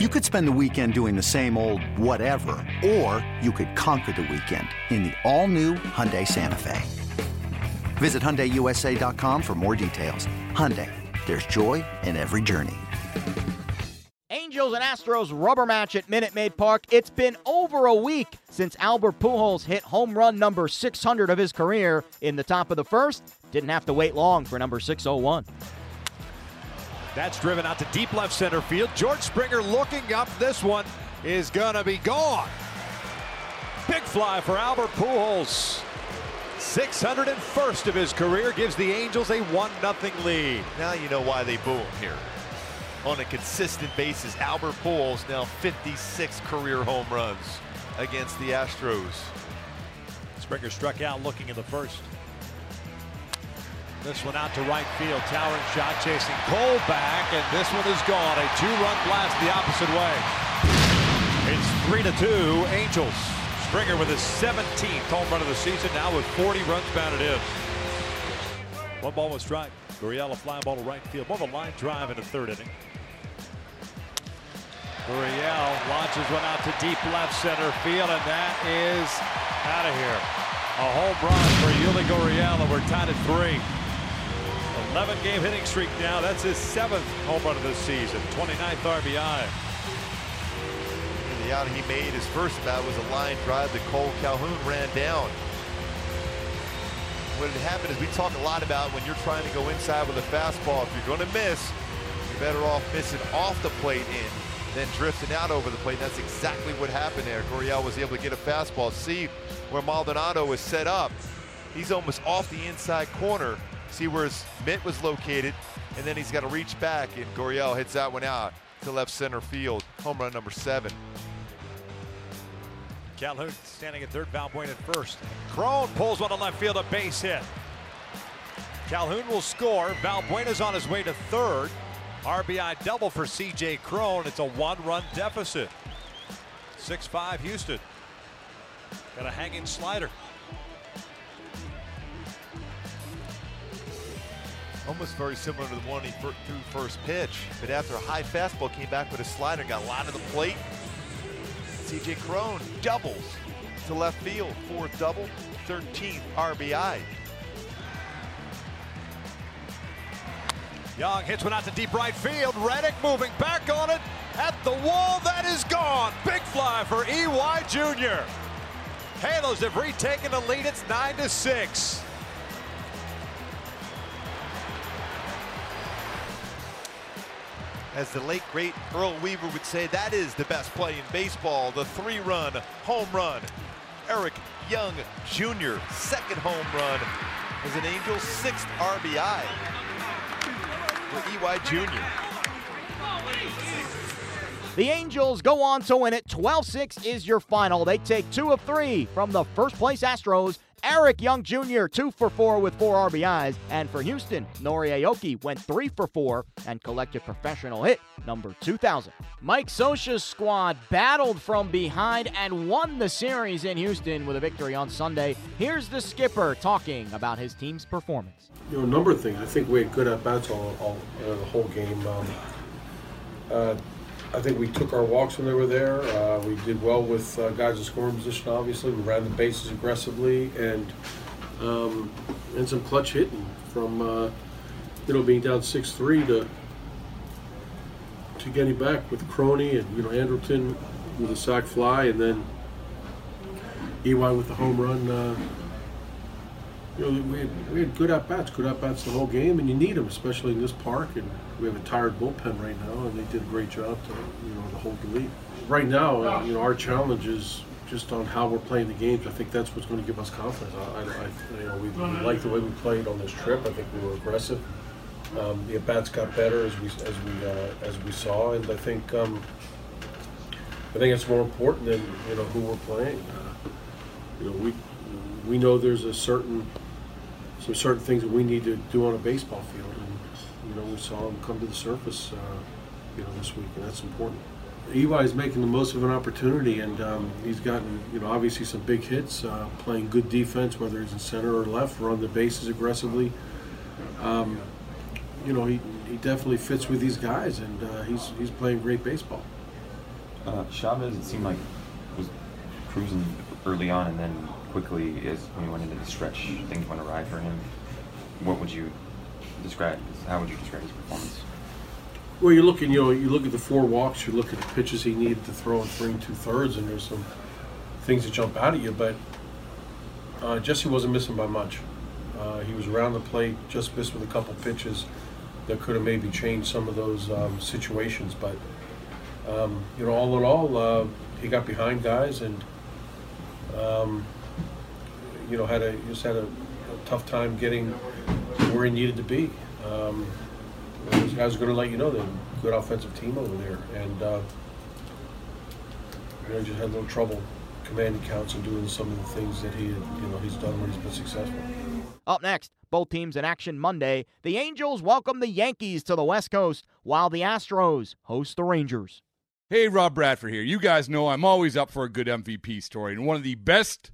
You could spend the weekend doing the same old whatever, or you could conquer the weekend in the all-new Hyundai Santa Fe. Visit HyundaiUSA.com for more details. Hyundai, there's joy in every journey. Angels and Astros rubber match at Minute Maid Park. It's been over a week since Albert Pujols hit home run number 600 of his career in the top of the first. Didn't have to wait long for number 601. That's driven out to deep left center field. George Springer looking up. This one is going to be gone. Big fly for Albert Pujols. 601st of his career gives the Angels a 1 0 lead. Now you know why they boo him here. On a consistent basis, Albert Pujols now 56 career home runs against the Astros. Springer struck out looking in the first. This one out to right field. Towering shot chasing Kole back, and this one is gone. A two-run blast the opposite way. It's three to two. Angels. Springer with his 17th home run of the season, now with 40 runs batted in. One ball, one strike. Gurriel fly ball to right field. More of a line drive in the third inning. Gurriel launches one out to deep left center field, and that is out of here. A home run for Yuli Gurriel, and we're tied at three. 11 game hitting streak now. That's his seventh home run of the season. 29th RBI. And the out he made his first bat was a line drive that Kole Calhoun ran down. What had happened is we talk a lot about when you're trying to go inside with a fastball. If you're going to miss, you're better off missing off the plate in than drifting out over the plate. And that's exactly what happened there. Gurriel was able to get a fastball. See where Maldonado was set up. He's almost off the inside corner see where his mitt was located, and then he's got to reach back, and Gurriel hits that one out to left center field. Home run number seven. Calhoun standing at third, Valbuena at first. Cron pulls one to left field, a base hit. Calhoun will score. Valbuena's on his way to third. RBI double for CJ Cron. It's a one-run deficit. 6-5 Houston. Got a hanging slider. Almost very similar to the one he threw first pitch. But after a high fastball, came back with a slider, got a line of the plate. CJ Cron doubles to left field, fourth double, 13th RBI. Young hits one out to deep right field. Reddick moving back on it at the wall. That is gone. Big fly for EY Jr. Halos have retaken the lead. It's 9 to 6. As the late, great Earl Weaver would say, that is the best play in baseball. The three-run home run. Eric Young Jr., second home run as an Angels' sixth RBI for EY Jr. The Angels go on to win it. 12-6 is your final. They take two of three from the first place Astros Eric Young Jr., two for four with four RBIs. And for Houston, Nori Aoki went three for four and collected professional hit number 2,000. Mike Scioscia's squad battled from behind and won the series in Houston with a victory on Sunday. Here's the skipper talking about his team's performance. You know, number of things. I think we had good at bats all, all uh, the whole game. Um, uh, I think we took our walks when they were there. Uh, we did well with uh, guys in scoring position. Obviously, we ran the bases aggressively and um, and some clutch hitting from uh, you know being down six three to to getting back with Crony and you know Andrelton with a sac fly and then EY with the home run. You know, we had, we had good at bats, good at bats the whole game, and you need them, especially in this park. And we have a tired bullpen right now, and they did a great job to you know to hold the lead. Right now, uh, you know, our challenge is just on how we're playing the games. I think that's what's going to give us confidence. I, I you know, we, we like the way we played on this trip. I think we were aggressive. Um, the at bats got better as we as we uh, as we saw, and I think um, I think it's more important than you know who we're playing. Uh, you know, we we know there's a certain some certain things that we need to do on a baseball field, and you know we saw them come to the surface, uh, you know, this week, and that's important. EY is making the most of an opportunity, and um, he's gotten, you know, obviously some big hits, uh, playing good defense, whether he's in center or left, run the bases aggressively. Um, you know, he, he definitely fits with these guys, and uh, he's he's playing great baseball. Uh, Chavez, it seemed like was cruising early on, and then quickly, as when he went into the stretch, things went awry for him. What would you describe? How would you describe his performance? Well, you're looking, you know, you look at the four walks, you look at the pitches he needed to throw in three and two thirds, and there's some things that jump out at you. But uh, Jesse wasn't missing by much. Uh, he was around the plate, just missed with a couple pitches that could have maybe changed some of those um, situations. But um, you know, all in all, uh, he got behind guys and um, you know had a just had a, a, tough time getting where he needed to be. Um, those guys are going to let you know they're a good offensive team over there, and uh, you know just had a little trouble commanding counts and doing some of the things that he had, you know he's done when he's been successful. Up next, both teams in action Monday. The Angels welcome the Yankees to the West Coast, while the Astros host the Rangers. Hey, Rob Bradford here. You guys know I'm always up for a good MVP story, and one of the best